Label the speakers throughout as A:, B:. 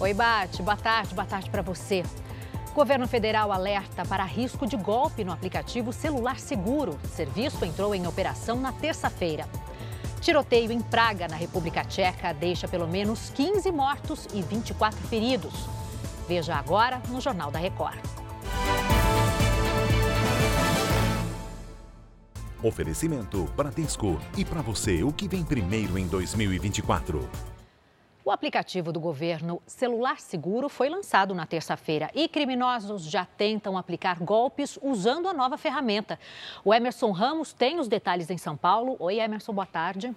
A: Oi, Bate. Boa tarde, boa tarde para você. Governo federal alerta para risco de golpe no aplicativo Celular Seguro. O serviço entrou em operação na terça-feira. Tiroteio em Praga, na República Tcheca, deixa pelo menos 15 mortos e 24 feridos. Veja agora no Jornal da Record.
B: Oferecimento Bradesco. E para você, o que vem primeiro em 2024?
A: O aplicativo do governo Celular Seguro foi lançado na terça-feira e criminosos já tentam aplicar golpes usando a nova ferramenta. O Emerson Ramos tem os detalhes em São Paulo. Oi, Emerson, boa tarde.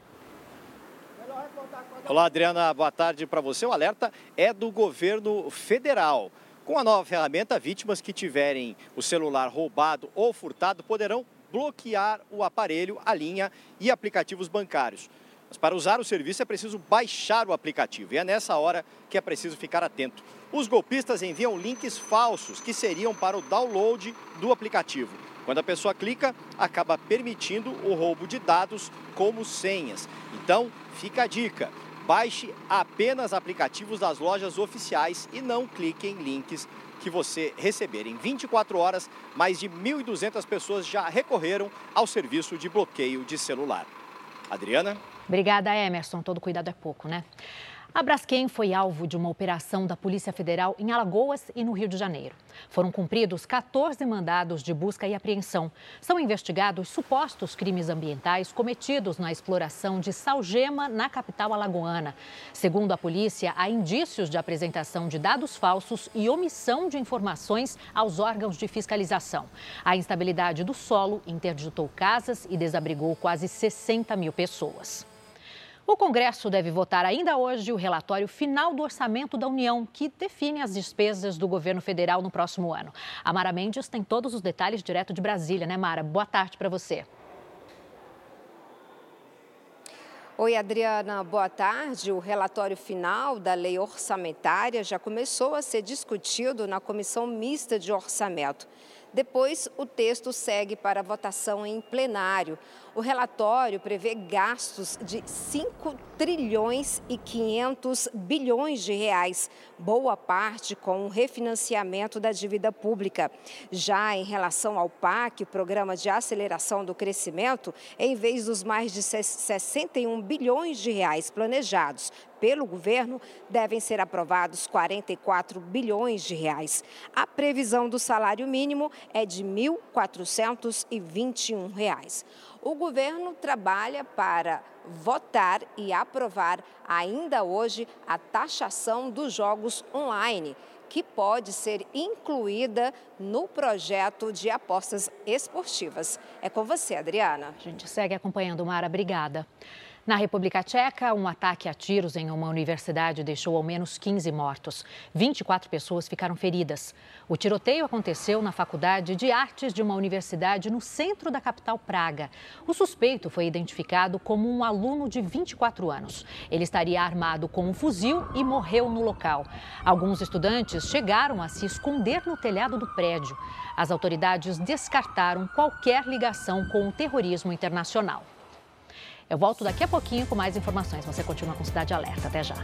C: Olá, Adriana, boa tarde para você. O alerta é do governo federal. Com a nova ferramenta, vítimas que tiverem o celular roubado ou furtado poderão bloquear o aparelho, a linha e aplicativos bancários. Mas para usar o serviço é preciso baixar o aplicativo e é nessa hora que é preciso ficar atento. Os golpistas enviam links falsos que seriam para o download do aplicativo. Quando a pessoa clica, acaba permitindo o roubo de dados como senhas. Então, fica a dica: baixe apenas aplicativos das lojas oficiais e não clique em links que você receber. Em 24 horas, mais de 1.200 pessoas já recorreram ao serviço de bloqueio de celular. Adriana?
A: Obrigada, Emerson. Todo cuidado é pouco, né? A Braskem foi alvo de uma operação da Polícia Federal em Alagoas e no Rio de Janeiro. Foram cumpridos 14 mandados de busca e apreensão. São investigados supostos crimes ambientais cometidos na exploração de salgema na capital alagoana. Segundo a polícia, há indícios de apresentação de dados falsos e omissão de informações aos órgãos de fiscalização. A instabilidade do solo interditou casas e desabrigou quase 60 mil pessoas. O Congresso deve votar ainda hoje o relatório final do orçamento da União, que define as despesas do governo federal no próximo ano. A Mara Mendes tem todos os detalhes direto de Brasília, né, Mara? Boa tarde para você.
D: Oi, Adriana, boa tarde. O relatório final da lei orçamentária já começou a ser discutido na Comissão Mista de Orçamento. Depois, o texto segue para votação em plenário. O relatório prevê gastos de 5 trilhões e 500 bilhões de reais, boa parte com o refinanciamento da dívida pública. Já em relação ao PAC, o Programa de Aceleração do Crescimento, em vez dos mais de 61 bilhões de reais planejados pelo governo, devem ser aprovados 44 bilhões de reais. A previsão do salário mínimo é de 1.421 reais. O governo trabalha para votar e aprovar ainda hoje a taxação dos jogos online, que pode ser incluída no projeto de apostas esportivas. É com você, Adriana.
A: A gente segue acompanhando, Mara. Obrigada. Na República Tcheca, um ataque a tiros em uma universidade deixou ao menos 15 mortos. 24 pessoas ficaram feridas. O tiroteio aconteceu na Faculdade de Artes de uma universidade no centro da capital Praga. O suspeito foi identificado como um aluno de 24 anos. Ele estaria armado com um fuzil e morreu no local. Alguns estudantes chegaram a se esconder no telhado do prédio. As autoridades descartaram qualquer ligação com o terrorismo internacional. Eu volto daqui a pouquinho com mais informações. Você continua com Cidade Alerta. Até já.